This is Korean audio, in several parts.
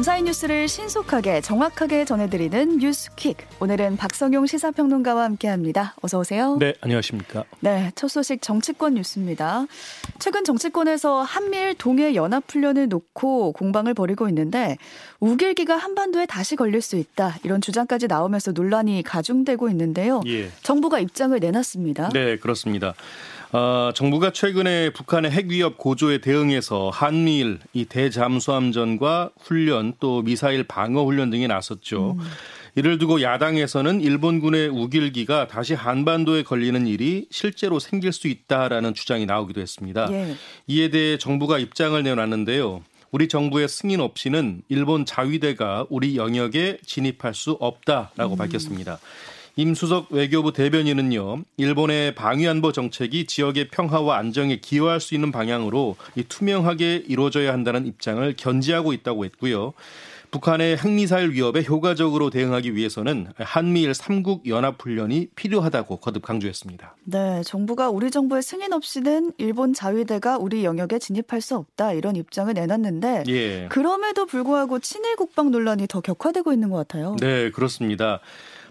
밤사이 뉴스를 신속하게 정확하게 전해드리는 뉴스퀵. 오늘은 박성용 시사평론가와 함께합니다. 어서 오세요. 네, 안녕하십니까. 네, 첫 소식 정치권 뉴스입니다. 최근 정치권에서 한미일 동해 연합 훈련을 놓고 공방을 벌이고 있는데 우길기가 한반도에 다시 걸릴 수 있다 이런 주장까지 나오면서 논란이 가중되고 있는데요. 예. 정부가 입장을 내놨습니다. 네, 그렇습니다. 어, 정부가 최근에 북한의 핵 위협 고조에 대응해서 한미일 이 대잠수함전과 훈련 또 미사일 방어 훈련 등에 나섰죠. 음. 이를 두고 야당에서는 일본군의 우길기가 다시 한반도에 걸리는 일이 실제로 생길 수 있다라는 주장이 나오기도 했습니다. 예. 이에 대해 정부가 입장을 내놨는데요. 우리 정부의 승인 없이는 일본 자위대가 우리 영역에 진입할 수 없다라고 음. 밝혔습니다. 임수석 외교부 대변인은요, 일본의 방위안보 정책이 지역의 평화와 안정에 기여할 수 있는 방향으로 투명하게 이루어져야 한다는 입장을 견지하고 있다고 했고요. 북한의 핵미사일 위협에 효과적으로 대응하기 위해서는 한미일 3국 연합훈련이 필요하다고 거듭 강조했습니다. 네, 정부가 우리 정부의 승인 없이는 일본 자위대가 우리 영역에 진입할 수 없다 이런 입장을 내놨는데 예. 그럼에도 불구하고 친일 국방 논란이 더 격화되고 있는 것 같아요. 네, 그렇습니다.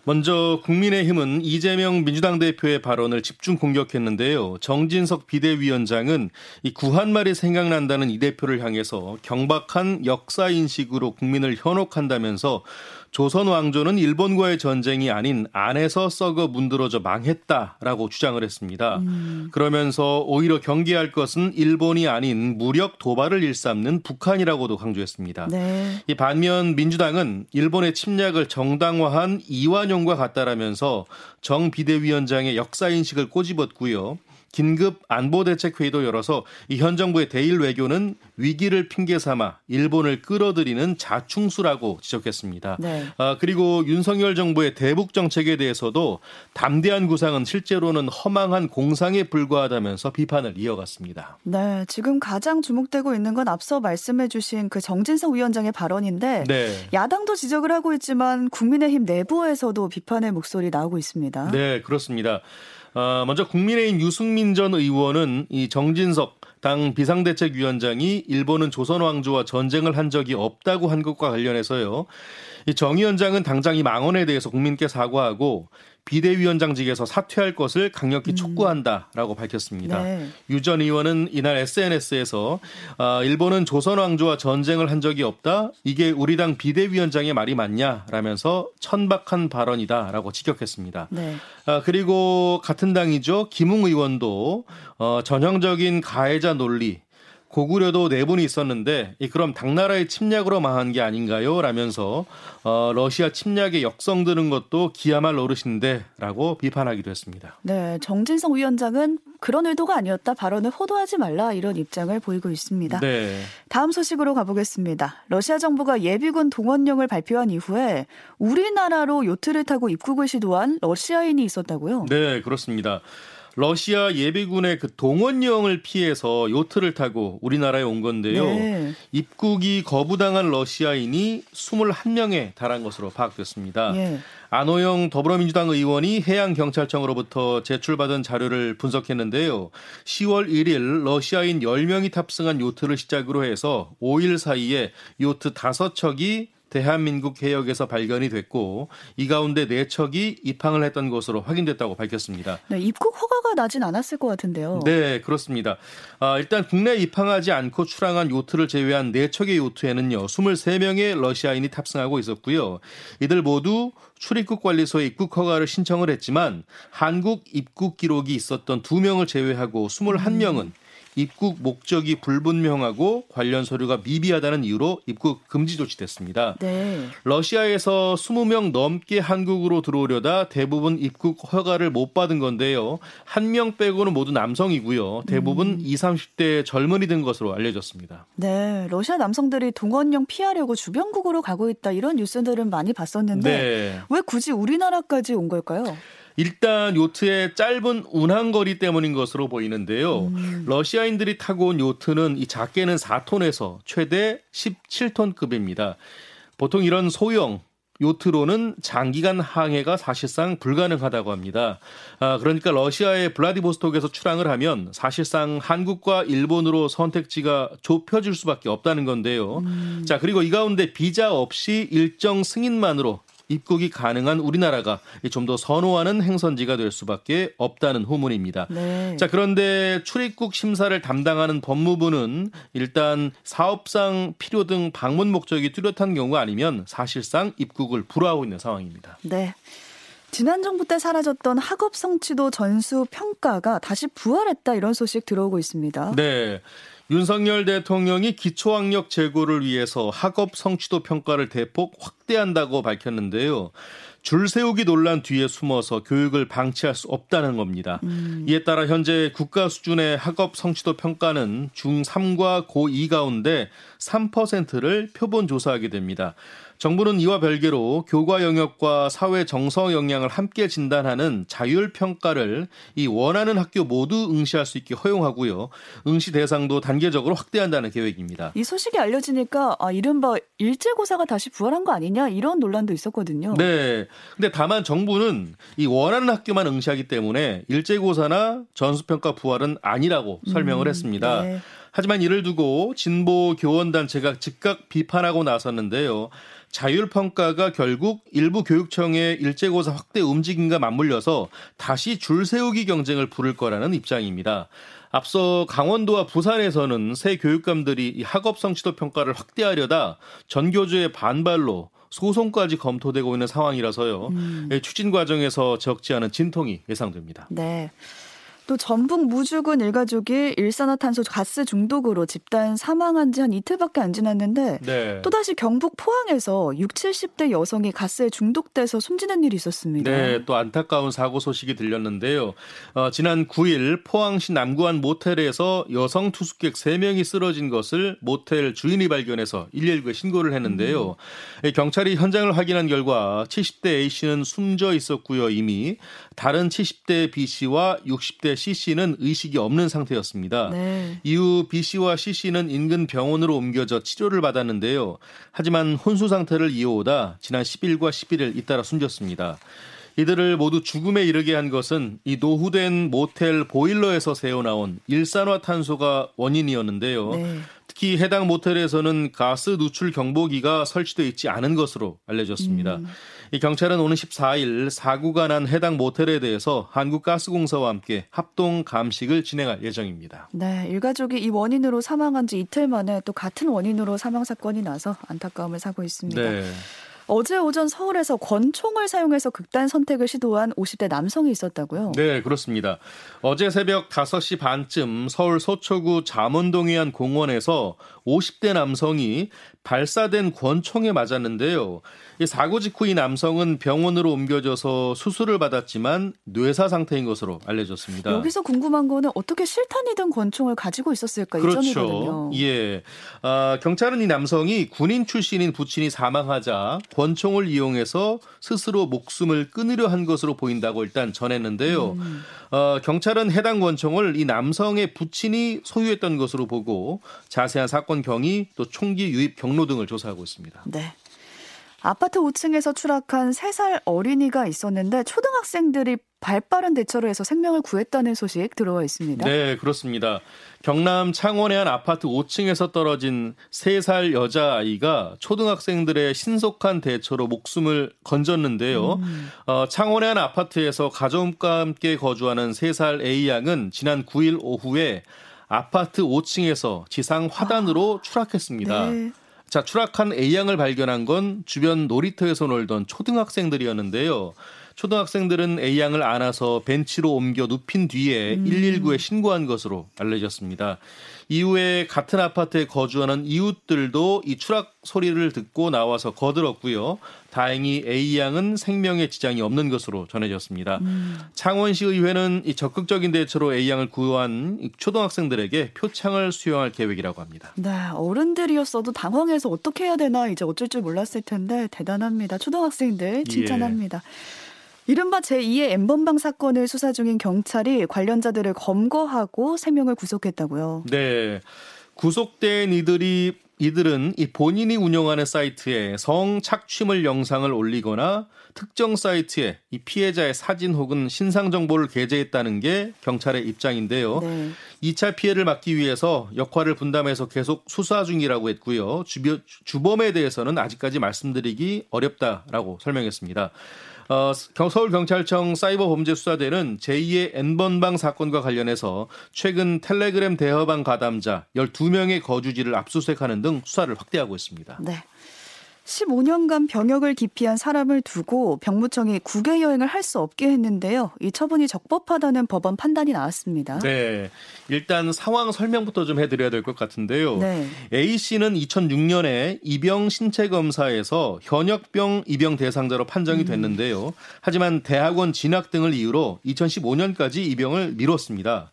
먼저 국민의힘은 이재명 민주당 대표의 발언을 집중 공격했는데요. 정진석 비대위원장은 이 구한말이 생각난다는 이 대표를 향해서 경박한 역사 인식으로 국민을 현혹한다면서 조선 왕조는 일본과의 전쟁이 아닌 안에서 썩어 문드러져 망했다라고 주장을 했습니다. 음. 그러면서 오히려 경계할 것은 일본이 아닌 무력 도발을 일삼는 북한이라고도 강조했습니다. 네. 이 반면 민주당은 일본의 침략을 정당화한 이완용과 같다라면서 정 비대위원장의 역사 인식을 꼬집었고요. 긴급 안보 대책 회의도 열어서 이 현 정부의 대일 외교는 위기를 핑계 삼아 일본을 끌어들이는 자충수라고 지적했습니다. 네. 아, 그리고 윤석열 정부의 대북 정책에 대해서도 담대한 구상은 실제로는 허망한 공상에 불과하다면서 비판을 이어갔습니다. 네, 지금 가장 주목되고 있는 건 앞서 말씀해주신 그 정진석 위원장의 발언인데 네. 야당도 지적을 하고 있지만 국민의힘 내부에서도 비판의 목소리 나오고 있습니다. 네, 그렇습니다. 어, 먼저 국민의힘 유승민 전 의원은 이 정진석 당 비상대책위원장이 일본은 조선 왕조와 전쟁을 한 적이 없다고 한 것과 관련해서요. 이 정 위원장은 당장 이 망언에 대해서 국민께 사과하고 비대위원장직에서 사퇴할 것을 강력히 음. 촉구한다라고 밝혔습니다. 네. 유전 의원은 이날 SNS에서 아, 일본은 조선 왕조와 전쟁을 한 적이 없다. 이게 우리 당 비대위원장의 말이 맞냐라면서 천박한 발언이다라고 직격했습니다. 네. 아, 그리고 같은 당이죠 김웅 의원도 어, 전형적인 가해자 논리 고구려도 내분이 네 있었는데 그럼 당나라의 침략으로 망한 게 아닌가요? 라면서 어, 러시아 침략의 역성 드는 것도 기야말 노릇인데라고 비판하기도 했습니다. 네, 정진성 위원장은 그런 의도가 아니었다 발언을 호도하지 말라 이런 입장을 보이고 있습니다. 네. 다음 소식으로 가보겠습니다. 러시아 정부가 예비군 동원령을 발표한 이후에 우리나라로 요트를 타고 입국을 시도한 러시아인이 있었다고요? 네, 그렇습니다. 러시아 예비군의 그 동원령을 피해서 요트를 타고 우리나라에 온 건데요. 네. 입국이 거부당한 러시아인이 21명에 달한 것으로 파악됐습니다. 네. 안호영 더불어민주당 의원이 해양경찰청으로부터 제출받은 자료를 분석했는데요. 10월 1일 러시아인 10명이 탑승한 요트를 시작으로 해서 5일 사이에 요트 5척이 대한민국 해역에서 발견이 됐고 이 가운데 네 척이 입항을 했던 것으로 확인됐다고 밝혔습니다. 네, 입국 허가가 나진 않았을 것 같은데요. 네, 그렇습니다. 아, 일단 국내에 입항하지 않고 출항한 요트를 제외한 네 척의 요트에는요 23명의 러시아인이 탑승하고 있었고요. 이들 모두 출입국 관리소에 입국 허가를 신청을 했지만 한국 입국 기록이 있었던 2명을 제외하고 21명은 음. 입국 목적이 불분명하고 관련 서류가 미비하다는 이유로 입국 금지 조치됐습니다. 네. 러시아에서 20명 넘게 한국으로 들어오려다 대부분 입국 허가를 못 받은 건데요. 한 명 빼고는 모두 남성이고요. 대부분 음. 20, 30대 젊은이 된 것으로 알려졌습니다. 네, 러시아 남성들이 동원령 피하려고 주변국으로 가고 있다 이런 뉴스들은 많이 봤었는데 네. 왜 굳이 우리나라까지 온 걸까요? 일단 요트의 짧은 운항 거리 때문인 것으로 보이는데요. 음. 러시아인들이 타고 온 요트는 이 작게는 4톤에서 최대 17톤급입니다. 보통 이런 소형 요트로는 장기간 항해가 사실상 불가능하다고 합니다. 아, 그러니까 러시아의 블라디보스톡에서 출항을 하면 사실상 한국과 일본으로 선택지가 좁혀질 수밖에 없다는 건데요. 음. 자, 그리고 이 가운데 비자 없이 일정 승인만으로 입국이 가능한 우리나라가 좀 더 선호하는 행선지가 될 수밖에 없다는 후문입니다. 네. 자 그런데 출입국 심사를 담당하는 법무부는 일단 사업상 필요 등 방문 목적이 뚜렷한 경우가 아니면 사실상 입국을 불허하고 있는 상황입니다. 네. 지난 정부 때 사라졌던 학업 성취도 전수 평가가 다시 부활했다 이런 소식 들어오고 있습니다. 네. 윤석열 대통령이 기초학력 제고를 위해서 학업 성취도 평가를 대폭 확대한다고 밝혔는데요. 줄 세우기 논란 뒤에 숨어서 교육을 방치할 수 없다는 겁니다. 음. 이에 따라 현재 국가 수준의 학업 성취도 평가는 중3과 고2 가운데 3%를 표본 조사하게 됩니다. 정부는 이와 별개로 교과 영역과 사회 정서 역량을 함께 진단하는 자율 평가를 이 원하는 학교 모두 응시할 수 있게 허용하고요. 응시 대상도 단계적으로 확대한다는 계획입니다. 이 소식이 알려지니까 아, 이른바 일제고사가 다시 부활한 거 아니냐 이런 논란도 있었거든요. 네. 근데 다만 정부는 이 원하는 학교만 응시하기 때문에 일제고사나 전수평가 부활은 아니라고 설명을 음, 했습니다. 네. 하지만 이를 두고 진보 교원단체가 즉각 비판하고 나섰는데요. 자율평가가 결국 일부 교육청의 일제고사 확대 움직임과 맞물려서 다시 줄 세우기 경쟁을 부를 거라는 입장입니다. 앞서 강원도와 부산에서는 새 교육감들이 학업 성취도 평가를 확대하려다 전교조의 반발로 소송까지 검토되고 있는 상황이라서요. 음. 추진 과정에서 적지 않은 진통이 예상됩니다. 네. 또 전북 무주군 일가족이 일산화탄소 가스 중독으로 집단 사망한 지 한 이틀밖에 안 지났는데 네. 또다시 경북 포항에서 6, 70대 여성이 가스에 중독돼서 숨지는 일이 있었습니다. 네, 또 안타까운 사고 소식이 들렸는데요. 어, 지난 9일 포항시 남구안 모텔에서 여성 투숙객 3명이 쓰러진 것을 모텔 주인이 발견해서 119에 신고를 했는데요. 음. 경찰이 현장을 확인한 결과 70대 A씨는 숨져 있었고요, 이미. 다른 70대 B씨와 60대 C 씨는 의식이 없는 상태였습니다. 네. 이후 B 씨와 C 씨는 인근 병원으로 옮겨져 치료를 받았는데요. 하지만 혼수 상태를 이어오다 지난 10일과 11일 잇따라 숨졌습니다. 이들을 모두 죽음에 이르게 한 것은 이 노후된 모텔 보일러에서 새어나온 일산화탄소가 원인이었는데요. 네. 특히 해당 모텔에서는 가스 누출 경보기가 설치되어 있지 않은 것으로 알려졌습니다. 음. 이 경찰은 오는 14일 사고가 난 해당 모텔에 대해서 한국가스공사와 함께 합동 감식을 진행할 예정입니다. 네, 일가족이 이 원인으로 사망한 지 이틀 만에 또 같은 원인으로 사망 사건이 나서 안타까움을 사고 있습니다. 네. 어제 오전 서울에서 권총을 사용해서 극단 선택을 시도한 50대 남성이 있었다고요? 네, 그렇습니다. 어제 새벽 5시 반쯤 서울 서초구 잠원동의 한 공원에서 50대 남성이 발사된 권총에 맞았는데요. 이 사고 직후 이 남성은 병원으로 옮겨져서 수술을 받았지만 뇌사 상태인 것으로 알려졌습니다. 여기서 궁금한 거는 어떻게 실탄이든 권총을 가지고 있었을까 그렇죠. 이 점이거든요. 예, 아, 경찰은 이 남성이 군인 출신인 부친이 사망하자 권총을 이용해서 스스로 목숨을 끊으려 한 것으로 보인다고 일단 전했는데요. 음. 어, 경찰은 해당 권총을 이 남성의 부친이 소유했던 것으로 보고 자세한 사건 경위 또 총기 유입 경로 등을 조사하고 있습니다. 네. 아파트 5층에서 추락한 3살 어린이가 있었는데 초등학생들이 발빠른 대처를 해서 생명을 구했다는 소식 들어와 있습니다. 네, 그렇습니다. 경남 창원의 한 아파트 5층에서 떨어진 3살 여자아이가 초등학생들의 신속한 대처로 목숨을 건졌는데요. 음. 어, 창원의 한 아파트에서 가족과 함께 거주하는 3살 A양은 지난 9일 오후에 아파트 5층에서 지상 화단으로 아, 추락했습니다. 네. 자, 추락한 A양을 발견한 건 주변 놀이터에서 놀던 초등학생들이었는데요. 초등학생들은 A양을 안아서 벤치로 옮겨 눕힌 뒤에 음. 119에 신고한 것으로 알려졌습니다. 이후에 같은 아파트에 거주하는 이웃들도 이 추락 소리를 듣고 나와서 거들었고요. 다행히 A양은 생명에 지장이 없는 것으로 전해졌습니다. 음. 창원시 의회는 이 적극적인 대처로 A양을 구한 초등학생들에게 표창을 수여할 계획이라고 합니다. 네, 어른들이었어도 당황해서 어떻게 해야 되나 이제 어쩔 줄 몰랐을 텐데 대단합니다. 초등학생들 칭찬합니다. 예. 이른바 제2의 엠번방 사건을 수사 중인 경찰이 관련자들을 검거하고 3명을 구속했다고요. 네. 구속된 이들이 이들은 이 본인이 운영하는 사이트에 성 착취물 영상을 올리거나 특정 사이트에 이 피해자의 사진 혹은 신상 정보를 게재했다는 게 경찰의 입장인데요. 네. 2차 피해를 막기 위해서 역할을 분담해서 계속 수사 중이라고 했고요. 주범에 대해서는 아직까지 말씀드리기 어렵다라고 설명했습니다. 어, 서울경찰청 사이버범죄수사대는 제2의 N번방 사건과 관련해서 최근 텔레그램 대화방 가담자 12명의 거주지를 압수수색하는 등 수사를 확대하고 있습니다. 네. 15년간 병역을 기피한 사람을 두고 병무청이 국외 여행을 할 수 없게 했는데요. 이 처분이 적법하다는 법원 판단이 나왔습니다. 네. 일단 상황 설명부터 좀 해드려야 될 것 같은데요. 네. A 씨는 2006년에 입영 신체 검사에서 현역병 입영 대상자로 판정이 음. 됐는데요. 음. 하지만 대학원 진학 등을 이유로 2015년까지 입영을 미뤘습니다.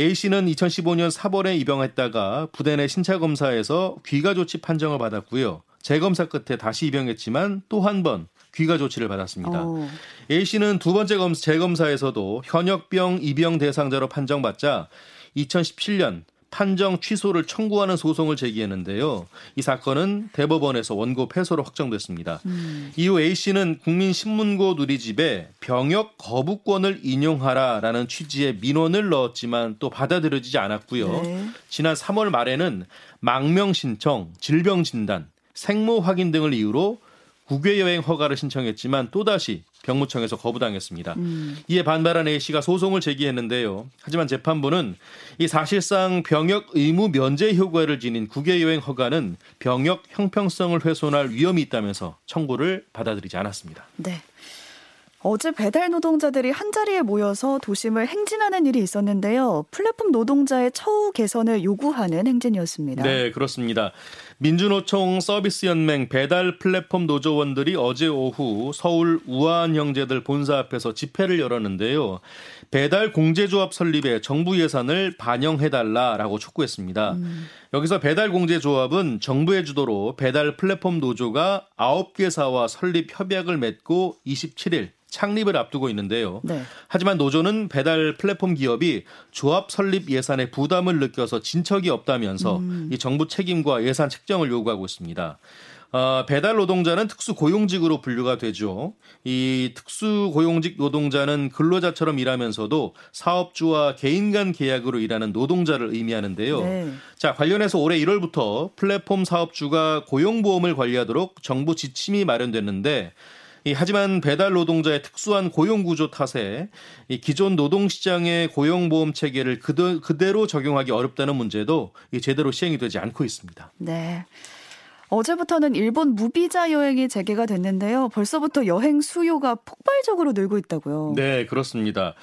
A 씨는 2015년 4월에 입영했다가 부대 내 신체 검사에서 귀가 조치 판정을 받았고요. 재검사 끝에 다시 입영했지만 또 한 번 귀가 조치를 받았습니다. 오. 어. A 씨는 두 번째 검, 재검사에서도 현역병 입영 대상자로 판정받자 2017년 판정 취소를 청구하는 소송을 제기했는데요. 이 사건은 대법원에서 원고 패소로 확정됐습니다. 음. 이후 A 씨는 국민신문고 누리집에 병역 거부권을 인용하라라는 취지의 민원을 넣었지만 또 받아들여지지 않았고요. 네. 지난 3월 말에는 망명 신청, 질병 진단, 생모 확인 등을 이유로 국외 여행 허가를 신청했지만 또다시 병무청에서 거부당했습니다. 음. 이에 반발한 A 씨가 소송을 제기했는데요. 하지만 재판부는 이 사실상 병역 의무 면제 효과를 지닌 국외 여행 허가는 병역 형평성을 훼손할 위험이 있다면서 청구를 받아들이지 않았습니다. 네. 어제 배달 노동자들이 한자리에 모여서 도심을 행진하는 일이 있었는데요. 플랫폼 노동자의 처우 개선을 요구하는 행진이었습니다. 네, 그렇습니다. 민주노총 서비스연맹 배달 플랫폼 노조원들이 어제 오후 서울 우아한 형제들 본사 앞에서 집회를 열었는데요. 배달 공제조합 설립에 정부 예산을 반영해달라라고 촉구했습니다. 음. 여기서 배달 공제조합은 정부의 주도로 배달 플랫폼 노조가 9개 사와 설립 협약을 맺고 27일 창립을 앞두고 있는데요. 네. 하지만 노조는 배달 플랫폼 기업이 조합 설립 예산에 부담을 느껴서 진척이 없다면서 음. 이 정부 책임과 예산 책정을 요구하고 있습니다. 어, 배달 노동자는 특수 고용직으로 분류가 되죠. 이 특수 고용직 노동자는 근로자처럼 일하면서도 사업주와 개인 간 계약으로 일하는 노동자를 의미하는데요. 네. 자, 관련해서 올해 1월부터 플랫폼 사업주가 고용보험을 관리하도록 정부 지침이 마련됐는데 이, 하지만 배달 노동자의 특수한 고용 구조 탓에 이 기존 노동 시장의 고용 보험 체계를 그대, 그대로 적용하기 어렵다는 문제도 이 제대로 시행이 되지 않고 있습니다. 네. 어제부터는 일본 무비자 여행이 재개가 됐는데요. 벌써부터 여행 수요가 폭발적으로 늘고 있다고요. 네, 그렇습니다.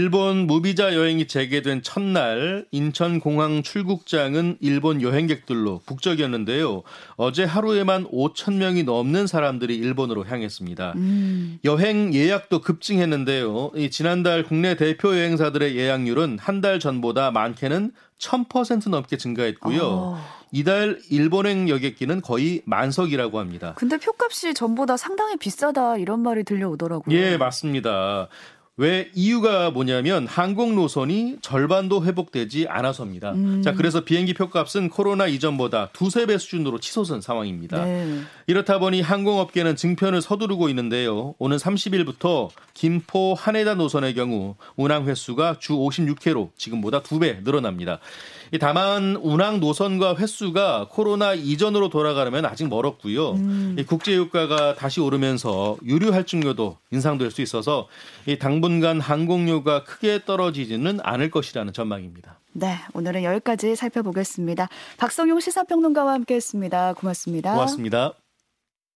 일본 무비자 여행이 재개된 첫날 인천공항 출국장은 일본 여행객들로 북적이었는데요. 어제 하루에만 5천 명이 넘는 사람들이 일본으로 향했습니다. 음. 여행 예약도 급증했는데요. 이 지난달 국내 대표 여행사들의 예약률은 한 달 전보다 많게는 1000% 넘게 증가했고요. 어. 이달 일본행 여객기는 거의 만석이라고 합니다. 근데 표값이 전보다 상당히 비싸다 이런 말이 들려오더라고요. 예, 맞습니다. 왜 이유가 뭐냐면 항공 노선이 절반도 회복되지 않아서입니다. 음. 자, 그래서 비행기 표값은 코로나 이전보다 두세 배 수준으로 치솟은 상황입니다. 네. 이렇다 보니 항공업계는 증편을 서두르고 있는데요. 오는 30일부터 김포 한해다 노선의 경우 운항 횟수가 주 56회로 지금보다 두 배 늘어납니다. 다만 운항 노선과 횟수가 코로나 이전으로 돌아가려면 아직 멀었고요. 음. 국제 유가가 다시 오르면서 유류 할증료도 인상될 수 있어서 이 당분간 항공료가 크게 떨어지지는 않을 것이라는 전망입니다. 네, 오늘은 여기까지 살펴보겠습니다. 박성용 시사평론가와 함께했습니다. 고맙습니다. 고맙습니다.